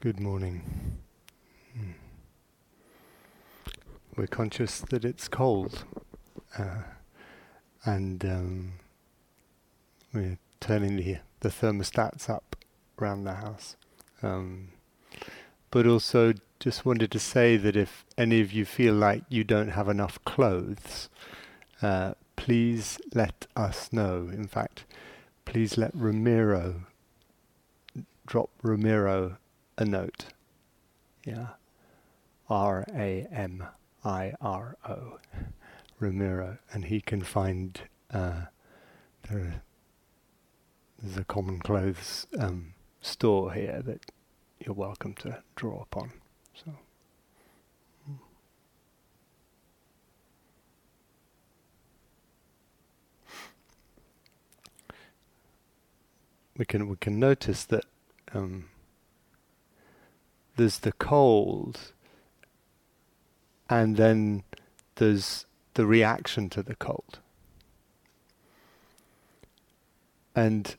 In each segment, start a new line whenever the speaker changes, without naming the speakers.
Good morning. Hmm. We're conscious that it's cold, uh, and um, we're turning the, the thermostats up around the house. Um, but also, just wanted to say that if any of you feel like you don't have enough clothes, uh, please let us know. In fact, please let Ramiro drop Ramiro a note. Yeah. R A M I R O. Ramiro. And he can find uh, there, there's a common clothes um, store here that you're welcome to draw upon. So. We can we can notice that um, there's the cold, and then there's the reaction to the cold. And,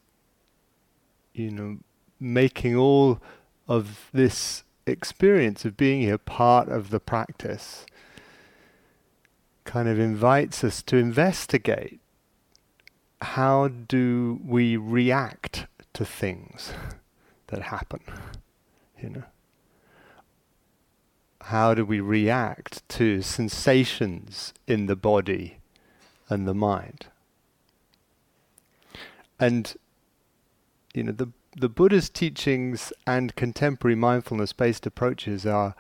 you know, making all of this experience of being here part of the practice kind of invites us to investigate how do we react to things that happen, you know how do we react to sensations in the body and the mind? And you know the the Buddha's teachings and contemporary mindfulness based approaches are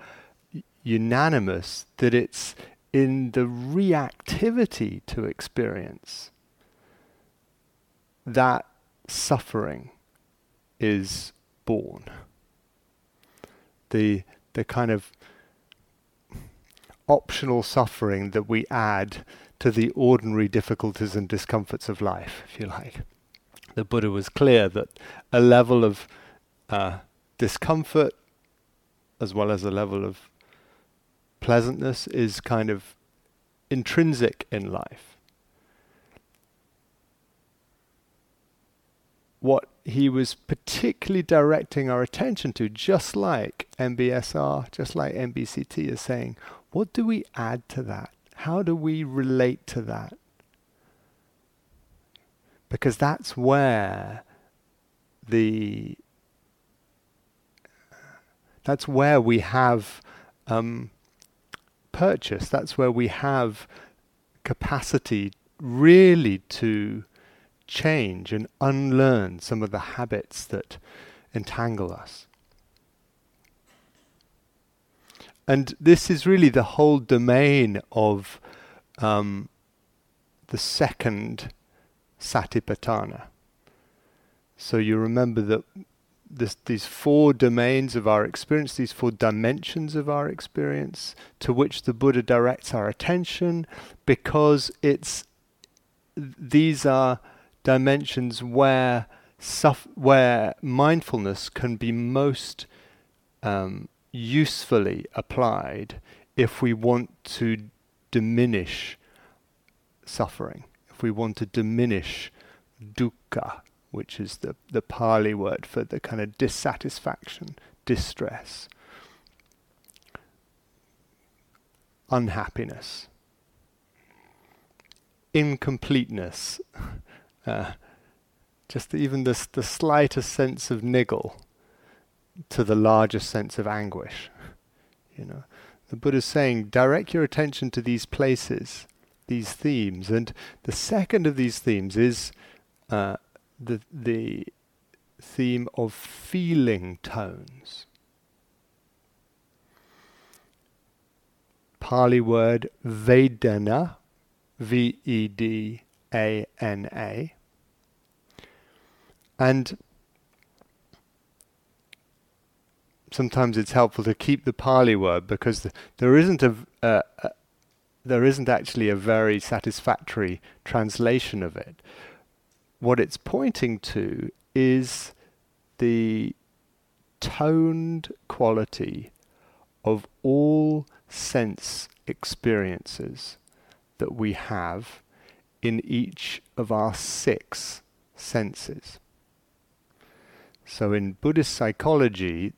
unanimous that it's in the reactivity to experience that suffering is born. The the kind of optional suffering that we add to the ordinary difficulties and discomforts of life, if you like. The Buddha was clear that a level of uh, discomfort as well as a level of pleasantness is kind of intrinsic in life. What he was particularly directing our attention to, just like MBSR, just like MBCT is saying, what do we add to that? How do we relate to that? Because that's where the that's where we have um, purchase. That's where we have capacity really to change and unlearn some of the habits that entangle us. And this is really the whole domain of um, the second satipatthana. So you remember that this, these four domains of our experience, these four dimensions of our experience, to which the Buddha directs our attention, because it's these are dimensions where where mindfulness can be most um, usefully applied if we want to diminish suffering, if we want to diminish dukkha, which is the, the Pali word for the kind of dissatisfaction, distress, unhappiness, incompleteness, uh, just even the, the slightest sense of niggle to the larger sense of anguish. You know, the Buddha is saying, direct your attention to these places, these themes, and the second of these themes is uh, the the theme of feeling tones. Pali word Vedana, V E D A N A. And sometimes it's helpful to keep the Pali word because the, there isn't a, uh, uh, there isn't actually a very satisfactory translation of it. What it's pointing to is the toned quality of all sense experiences that we have in each of our six senses. So in Buddhist psychology,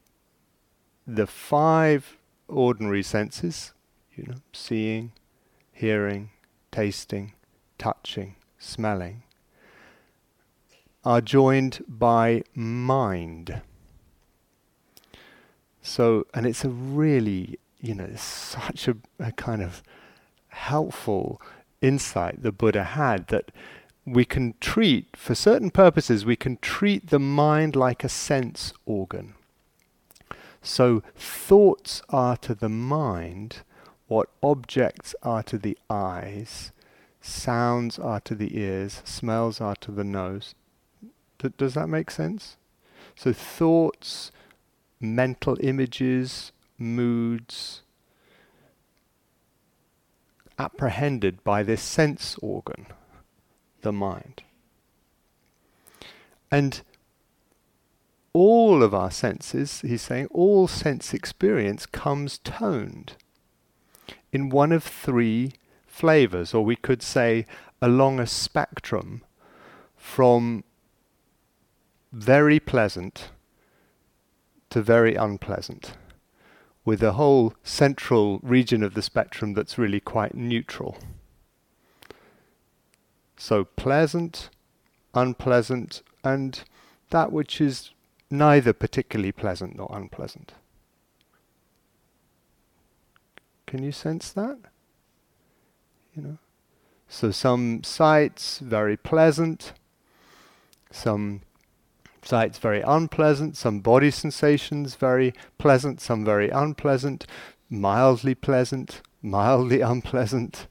the five ordinary senses, you know, seeing, hearing, tasting, touching, smelling, are joined by mind. So, and it's a really, you know, such a, a kind of helpful insight the Buddha had that we can treat, for certain purposes, we can treat the mind like a sense organ. So thoughts are to the mind what objects are to the eyes, sounds are to the ears, smells are to the nose. Does that make sense? So thoughts, mental images, moods, apprehended by this sense organ, the mind. And all of our senses, he's saying, all sense experience comes toned in one of three flavors, or we could say along a spectrum from very pleasant to very unpleasant, with a whole central region of the spectrum that's really quite neutral. So pleasant, unpleasant, and that which is neither particularly pleasant nor unpleasant. Can you sense that? You know? So some sights very pleasant, some sights very unpleasant, some body sensations very pleasant, some very unpleasant, mildly pleasant, mildly unpleasant.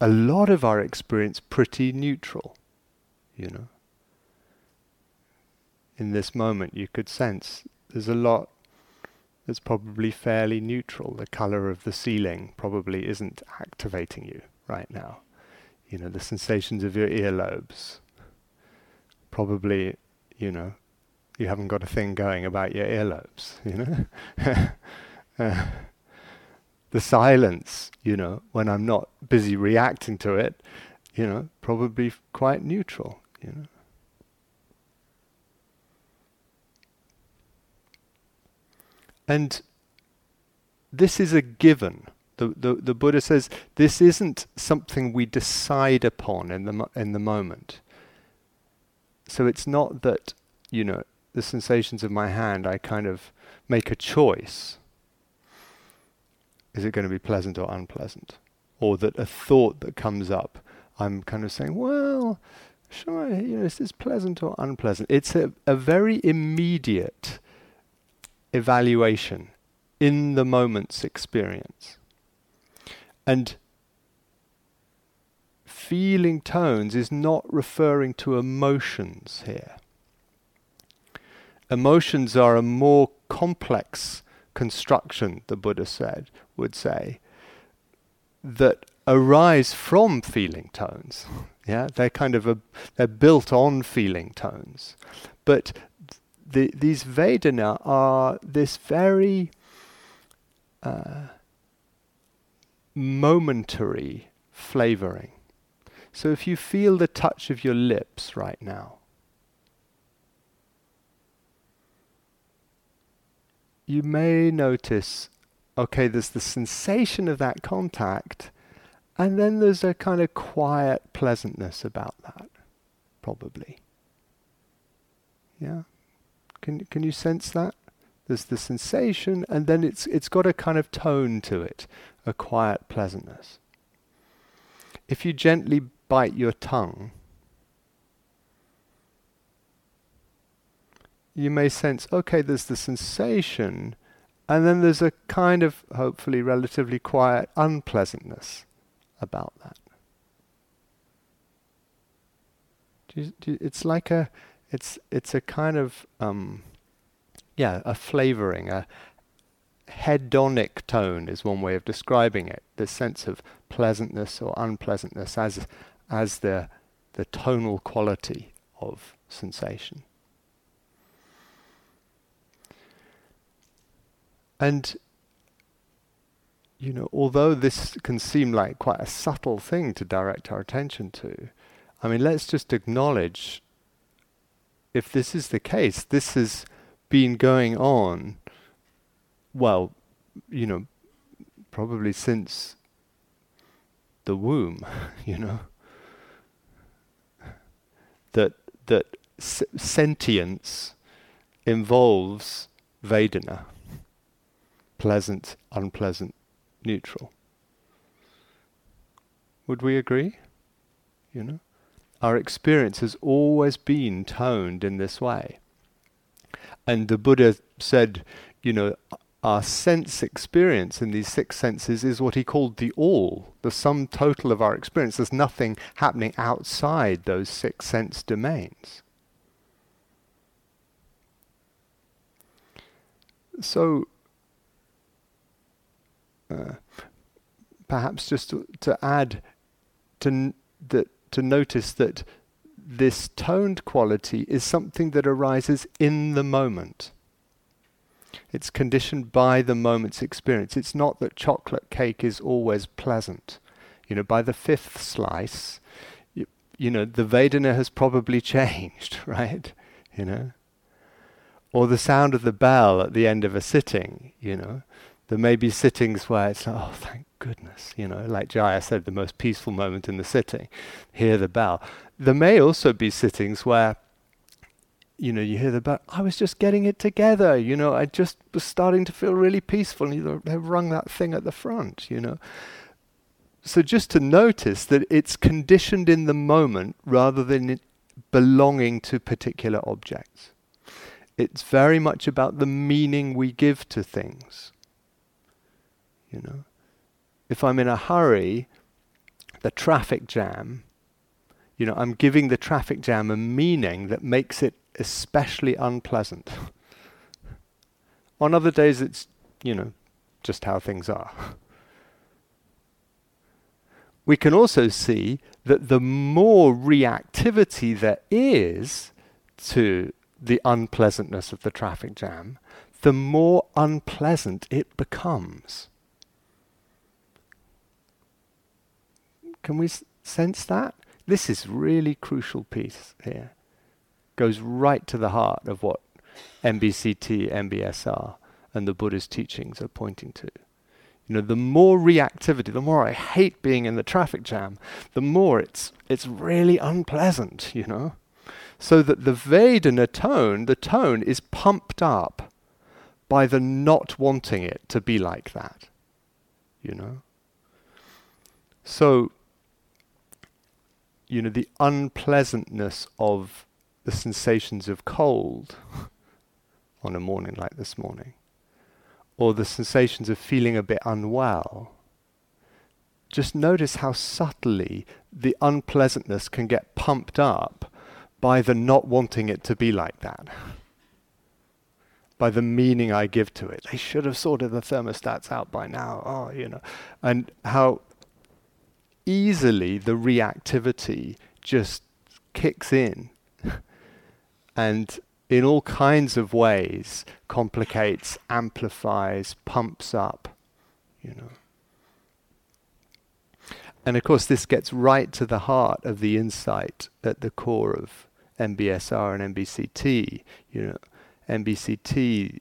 A lot of our experience pretty neutral, you know in this moment you could sense there's a lot that's probably fairly neutral. The color of the ceiling probably isn't activating you right now. You know, the sensations of your earlobes. Probably, you know, you haven't got a thing going about your earlobes, you know? uh, the silence, you know, when I'm not busy reacting to it, you know, probably f- quite neutral, you know. And this is a given. The, the, the Buddha says this isn't something we decide upon in the, in the moment. So it's not that, you know, the sensations of my hand, I kind of make a choice. Is it going to be pleasant or unpleasant? Or that a thought that comes up, I'm kind of saying, well, I, you know, is this pleasant or unpleasant? It's a, a very immediate evaluation in the moment's experience. And feeling tones is not referring to emotions here. Emotions are a more complex construction, the Buddha said, would say, that arise from feeling tones. Yeah, they're kind of a, they're built on feeling tones. But the, these Vedana are this very uh, momentary flavoring. So if you feel the touch of your lips right now, you may notice okay, there's the sensation of that contact, and then there's a kind of quiet pleasantness about that, probably. Yeah? Can can you sense that? There's the sensation, and then it's it's got a kind of tone to it, a quiet pleasantness. If you gently bite your tongue, you may sense, okay, there's the sensation, and then there's a kind of hopefully relatively quiet unpleasantness about that. Do you, do you, it's like a it's it's a kind of um, yeah, a flavoring, a hedonic tone is one way of describing it. The sense of pleasantness or unpleasantness as as the the tonal quality of sensation. And you know, although this can seem like quite a subtle thing to direct our attention to, I mean, let's just acknowledge if this is the case, this has been going on well, you know, probably since the womb, you know, that that s- sentience involves Vedana, pleasant, unpleasant, neutral. Would we agree? You know, our experience has always been toned in this way. And the Buddha said, you know, our sense experience in these six senses is what he called the all, the sum total of our experience. There's nothing happening outside those six sense domains. So, uh, perhaps just to, to add to n- that to notice that this toned quality is something that arises in the moment. It's conditioned by the moment's experience. It's not that chocolate cake is always pleasant. You know, by the fifth slice, you, you know, the Vedana has probably changed, right? You know? Or the sound of the bell at the end of a sitting, you know. There may be sittings where it's like, oh, thank goodness, you know, like Jaya said, the most peaceful moment in the sitting, hear the bell. There may also be sittings where, you know, you hear the bell, I was just getting it together, you know, I just was starting to feel really peaceful, and they rung that thing at the front, you know. So just to notice that it's conditioned in the moment rather than belonging to particular objects. It's very much about the meaning we give to things. You know, if I'm in a hurry, the traffic jam, you know, I'm giving the traffic jam a meaning that makes it especially unpleasant. On other days, it's, you know, just how things are. We can also see that the more reactivity there is to the unpleasantness of the traffic jam, the more unpleasant it becomes. Can we s- sense that? This is really crucial piece here. Goes right to the heart of what MBCT, MBSR, and the Buddha's teachings are pointing to. You know, the more reactivity, the more I hate being in the traffic jam, the more it's it's really unpleasant, you know so that the Vedana tone, the tone is pumped up by the not wanting it to be like that. You know? So, you know, the unpleasantness of the sensations of cold on a morning like this morning, or the sensations of feeling a bit unwell, just notice how subtly the unpleasantness can get pumped up by the not wanting it to be like that, by the meaning I give to it. They should have sorted the thermostats out by now. Oh, you know, and how easily the reactivity just kicks in and in all kinds of ways complicates, amplifies, pumps up, you know. And of course, this gets right to the heart of the insight at the core of MBSR and MBCT. You know, MBCT,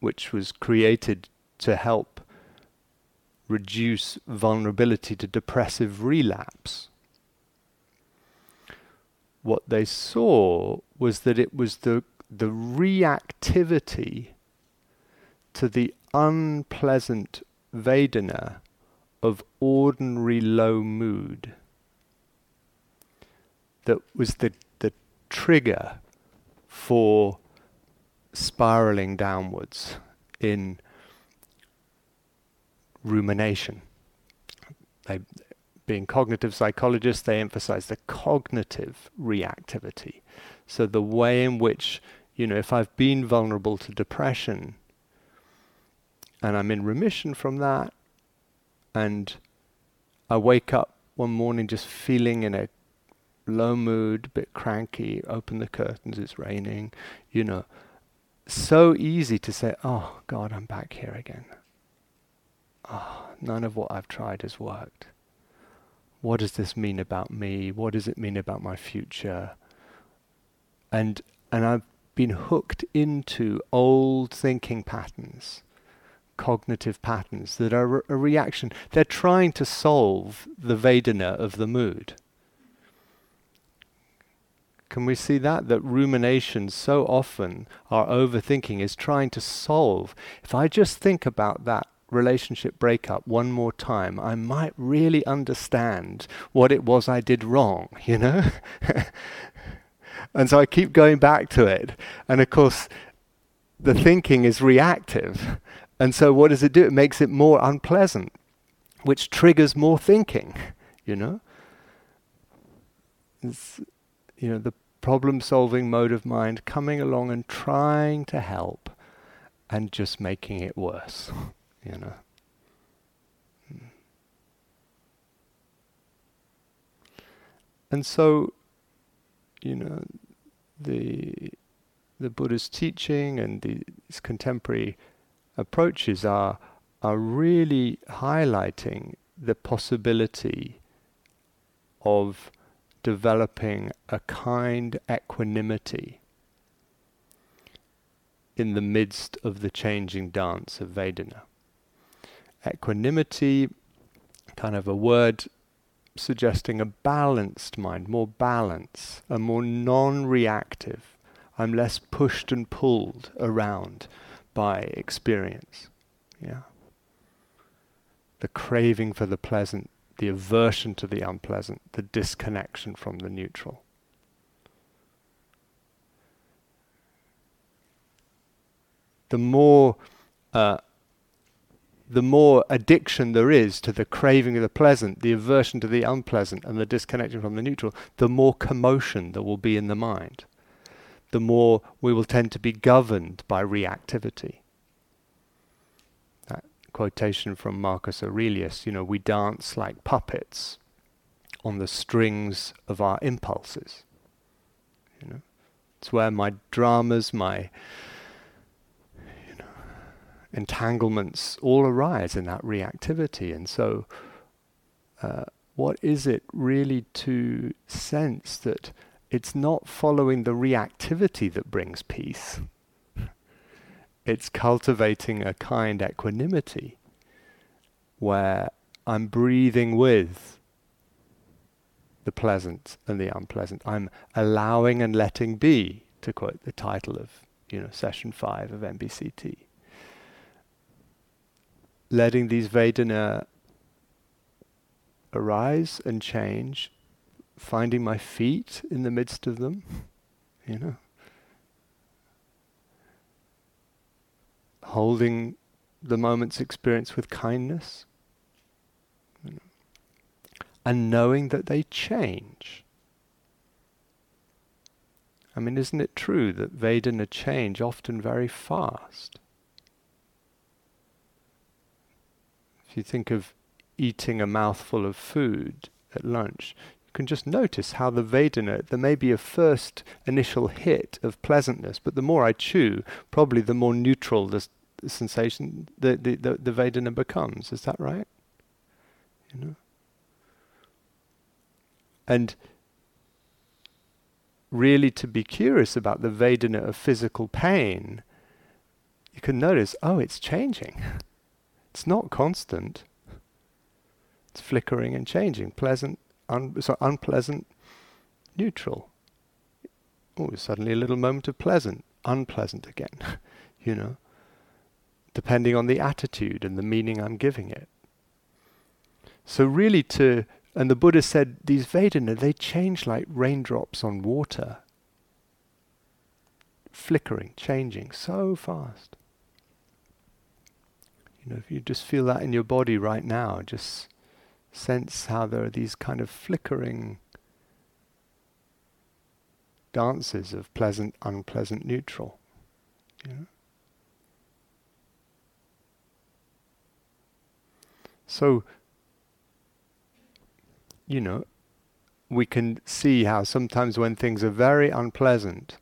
which was created to help reduce vulnerability to depressive relapse. What they saw was that it was the the reactivity to the unpleasant Vedana of ordinary low mood that was the, the trigger for spiraling downwards in rumination. They, being cognitive psychologists, they emphasize the cognitive reactivity. So the way in which, you know, if I've been vulnerable to depression and I'm in remission from that, and I wake up one morning just feeling in a low mood, a bit cranky, open the curtains, it's raining, you know. So easy to say, oh God, I'm back here again. Oh, none of what I've tried has worked. What does this mean about me? What does it mean about my future? And and I've been hooked into old thinking patterns, cognitive patterns that are a reaction. They're trying to solve the Vedana of the mood. Can we see that? That rumination so often, our overthinking is trying to solve. If I just think about that relationship breakup one more time, I might really understand what it was I did wrong, you know? and so I keep going back to it. And of course, the thinking is reactive. And so what does it do? It makes it more unpleasant, which triggers more thinking, you know? It's, you know, the problem solving mode of mind coming along and trying to help and just making it worse know. And so, you know, the the Buddha's teaching and these contemporary approaches are are really highlighting the possibility of developing a kind equanimity in the midst of the changing dance of Vedana equanimity, kind of a word suggesting a balanced mind, more balance, a more non reactive. I'm less pushed and pulled around by experience. Yeah. The craving for the pleasant, the aversion to the unpleasant, the disconnection from the neutral. The more uh, the more addiction there is to the craving of the pleasant, the aversion to the unpleasant, and the disconnection from the neutral, the more commotion there will be in the mind. The more we will tend to be governed by reactivity. That quotation from Marcus Aurelius, you know, we dance like puppets on the strings of our impulses. You know, it's where my dramas, my entanglements all arise in that reactivity. And so, uh, what is it really to sense that it's not following the reactivity that brings peace? it's cultivating a kind equanimity where I'm breathing with the pleasant and the unpleasant. I'm allowing and letting be, to quote the title of you know session five of MBCT letting these Vedana arise and change, finding my feet in the midst of them, you know. Holding the moment's experience with kindness, you know, and knowing that they change. I mean, isn't it true that Vedana change often very fast? You think of eating a mouthful of food at lunch, you can just notice how the Vedana, there may be a first initial hit of pleasantness, but the more I chew, probably the more neutral the, the sensation, the, the, the, the Vedana becomes. Is that right? You know? And really to be curious about the Vedana of physical pain, you can notice, oh, it's changing. It's not constant. It's flickering and changing, pleasant, un- so unpleasant, neutral. Oh, suddenly a little moment of pleasant, unpleasant again, you know, depending on the attitude and the meaning I'm giving it. So really to, and the Buddha said these Vedana, they change like raindrops on water. Flickering, changing so fast. You know, if you just feel that in your body right now, just sense how there are these kind of flickering dances of pleasant, unpleasant, neutral. You know? So, you know, we can see how sometimes when things are very unpleasant,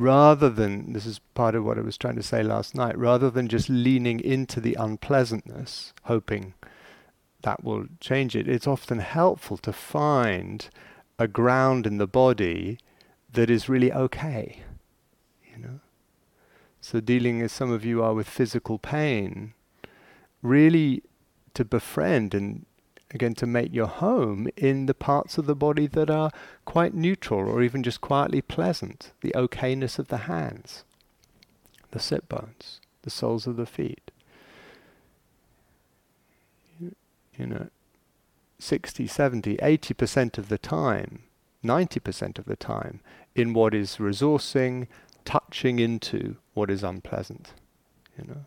rather than, this is part of what I was trying to say last night, rather than just leaning into the unpleasantness, hoping that will change it, it's often helpful to find a ground in the body that is really okay. You know? So dealing as some of you are with physical pain, really to befriend and again to make your home in the parts of the body that are quite neutral or even just quietly pleasant. The okayness of the hands, the sit bones, the soles of the feet. You, know, 60, 70, 80% of the time, 90% of the time, in what is resourcing, touching into what is unpleasant. You know?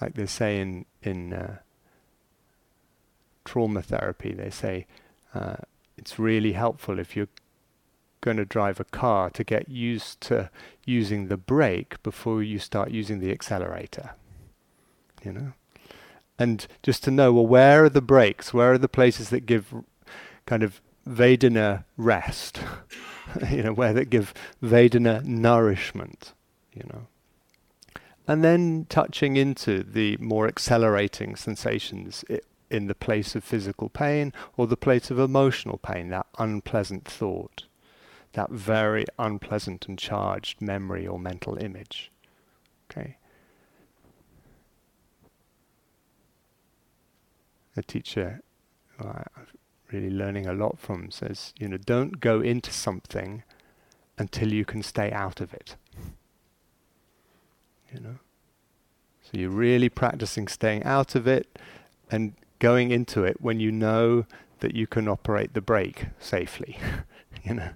Like they say in, in uh, trauma therapy, they say uh, it's really helpful if you're going to drive a car to get used to using the brake before you start using the accelerator. You know? And just to know, well, where are the brakes? Where are the places that give kind of Vedana rest? you know, where that give Vedana nourishment, you know. And then touching into the more accelerating sensations in the place of physical pain or the place of emotional pain, that unpleasant thought, that very unpleasant and charged memory or mental image. Okay. A teacher I'm really learning a lot from says, you know, don't go into something until you can stay out of it. You know? So you're really practicing staying out of it and going into it when you know that you can operate the brake safely. you know?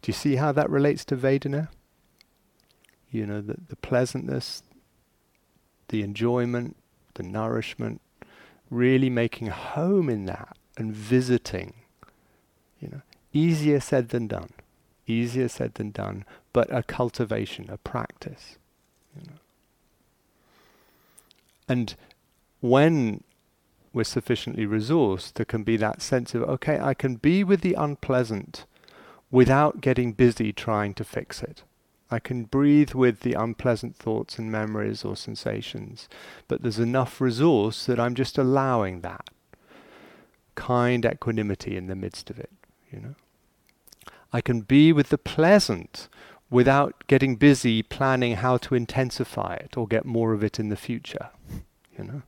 Do you see how that relates to Vedana? You know, the, the pleasantness, the enjoyment, the nourishment, really making home in that and visiting. You know, easier said than done. Easier said than done, but a cultivation, a practice. You know. And when we're sufficiently resourced, there can be that sense of, okay, I can be with the unpleasant without getting busy trying to fix it. I can breathe with the unpleasant thoughts and memories or sensations, but there's enough resource that I'm just allowing that kind equanimity in the midst of it, you know. I can be with the pleasant without getting busy planning how to intensify it or get more of it in the future, you know.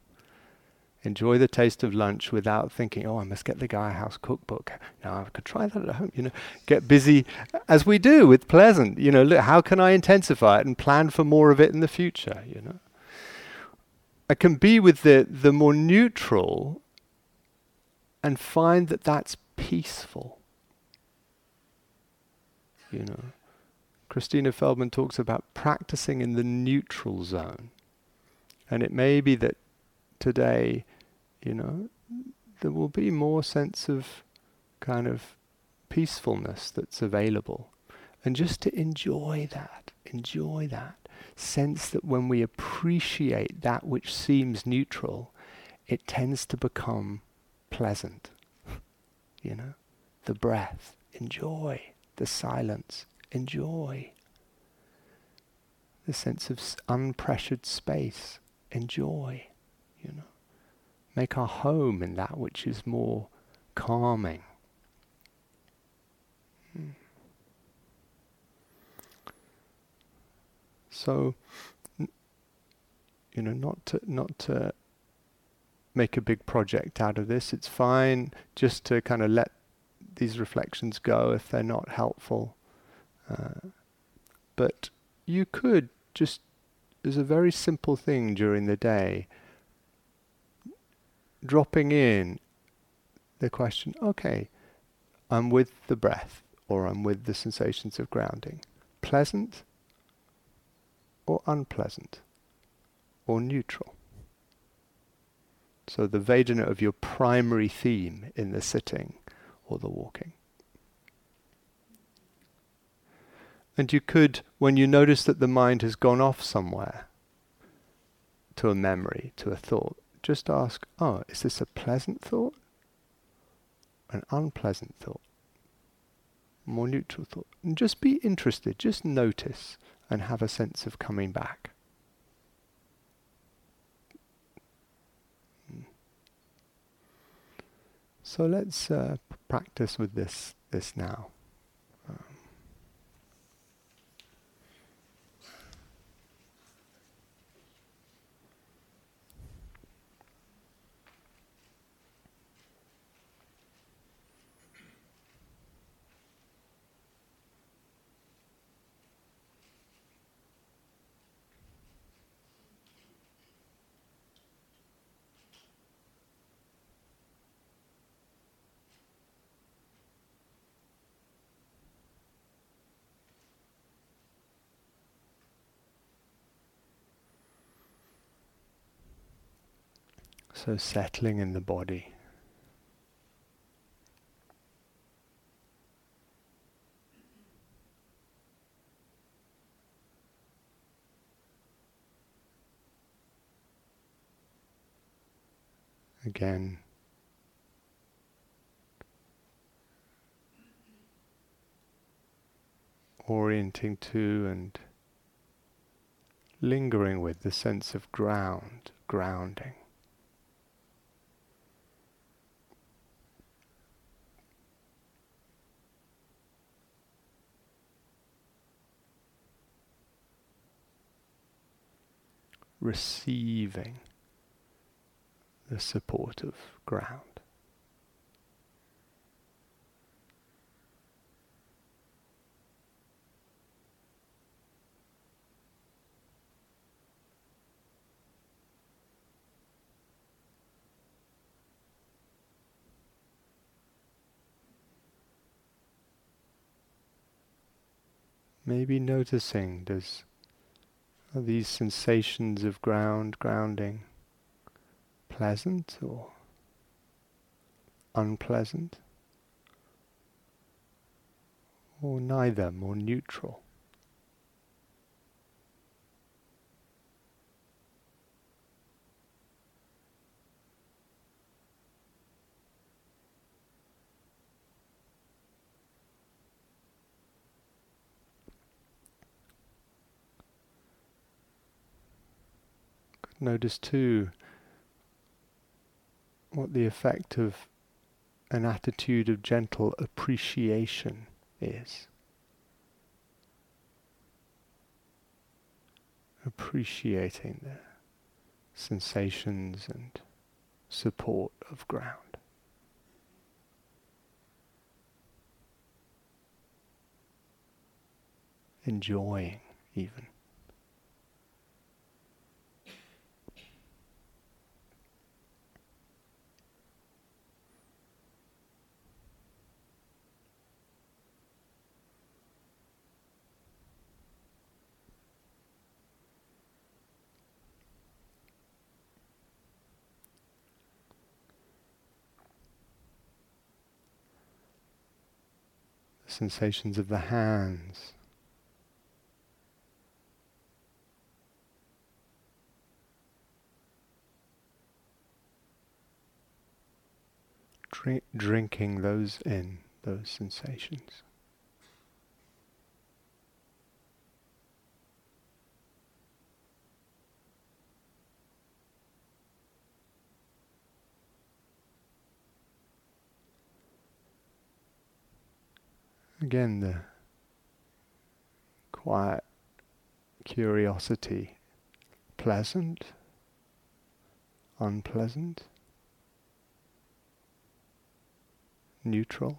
Enjoy the taste of lunch without thinking, oh, I must get the Gaia House cookbook. Now I could try that at home. You know, get busy as we do with pleasant. You know, look, how can I intensify it and plan for more of it in the future? You know, I can be with the the more neutral and find that that's peaceful. You know, Christina Feldman talks about practicing in the neutral zone, and it may be that today, you know, there will be more sense of kind of peacefulness that's available. And just to enjoy that, enjoy that. Sense that when we appreciate that which seems neutral, it tends to become pleasant. you know, the breath, enjoy. The silence, enjoy. The sense of unpressured space, enjoy you know. Make our home in that which is more calming. Hmm. So, you know, not to not to make a big project out of this. It's fine just to kind of let these reflections go if they're not helpful. Uh, but you could just, as a very simple thing during the day, dropping in the question, okay, I'm with the breath or I'm with the sensations of grounding. Pleasant or unpleasant or neutral. So the Vedana of your primary theme in the sitting or the walking. And you could, when you notice that the mind has gone off somewhere, to a memory, to a thought, just ask, oh, is this a pleasant thought? An unpleasant thought? More neutral thought? And just be interested, just notice and have a sense of coming back. So let's uh, practice with this this now. So settling in the body. Again, orienting to and lingering with the sense of ground, grounding. Receiving the support of ground. Maybe noticing does these sensations of ground, grounding, pleasant or unpleasant? Or neither, more neutral? Notice too what the effect of an attitude of gentle appreciation is. Appreciating the sensations and support of ground. Enjoying even. Sensations of the hands. Drink, drinking those in, those sensations. Again, the quiet curiosity, pleasant, unpleasant, neutral.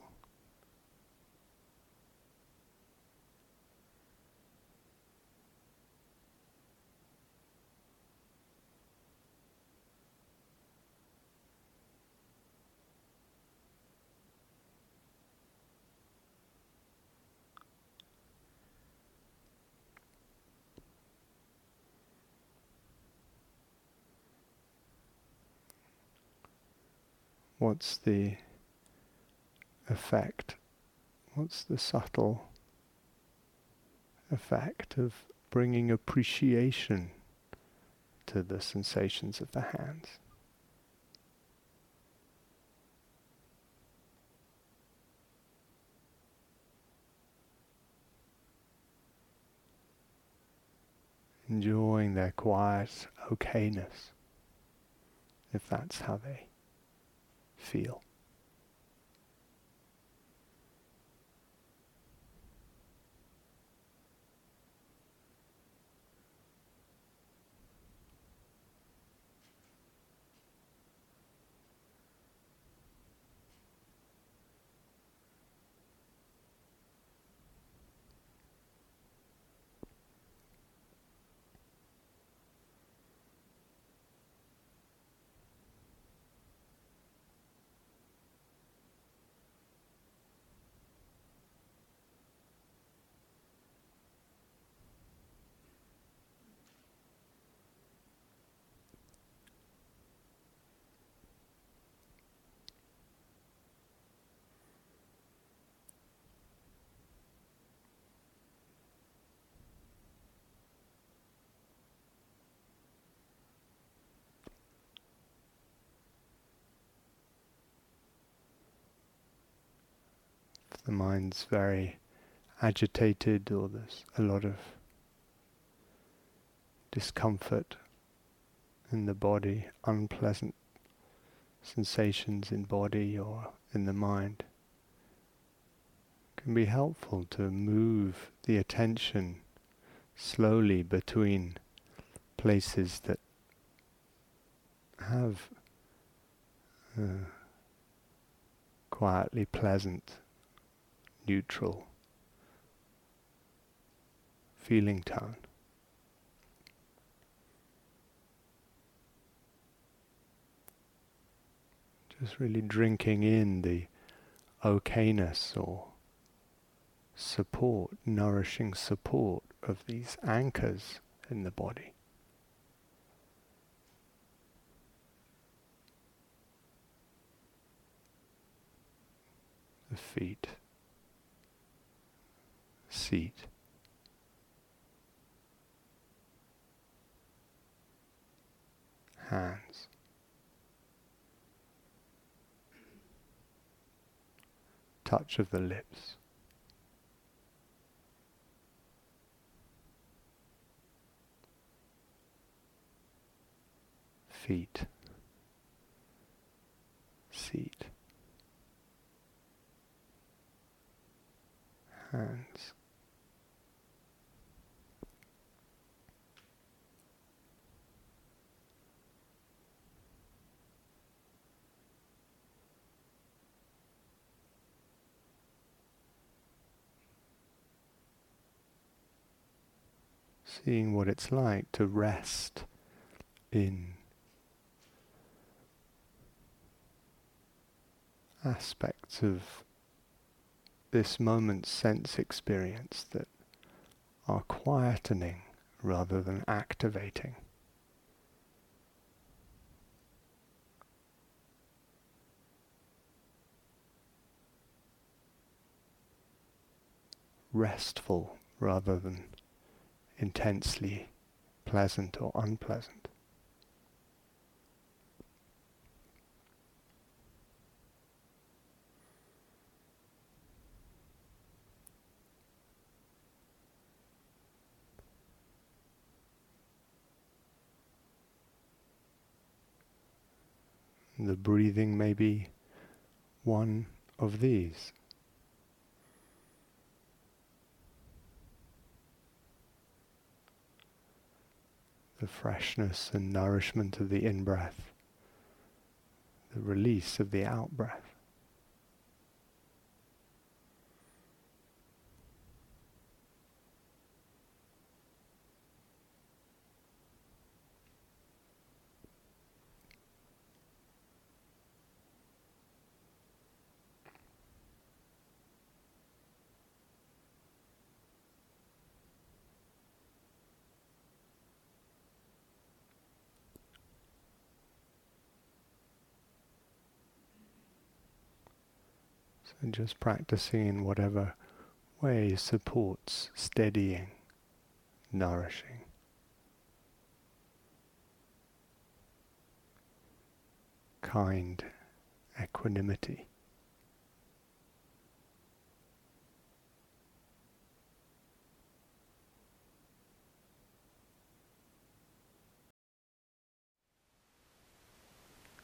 What's the effect? What's the subtle effect of bringing appreciation to the sensations of the hands? Enjoying their quiet okayness, if that's how they feel. The mind's very agitated or there's a lot of discomfort in the body, unpleasant sensations in body or in the mind, can be helpful to move the attention slowly between places that have uh, quietly pleasant, neutral feeling tone. Just really drinking in the okayness or support, nourishing support of these anchors in the body. The feet, seat. Hands. Touch of the lips. feet, seat, hands. Seeing what it's like to rest in aspects of this moment's sense experience that are quietening rather than activating. Restful rather than intensely pleasant or unpleasant. The breathing may be one of these. The freshness and nourishment of the in breath, the release of the out breath. And just practicing in whatever way supports steadying, nourishing. Kind equanimity.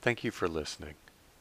Thank you for listening.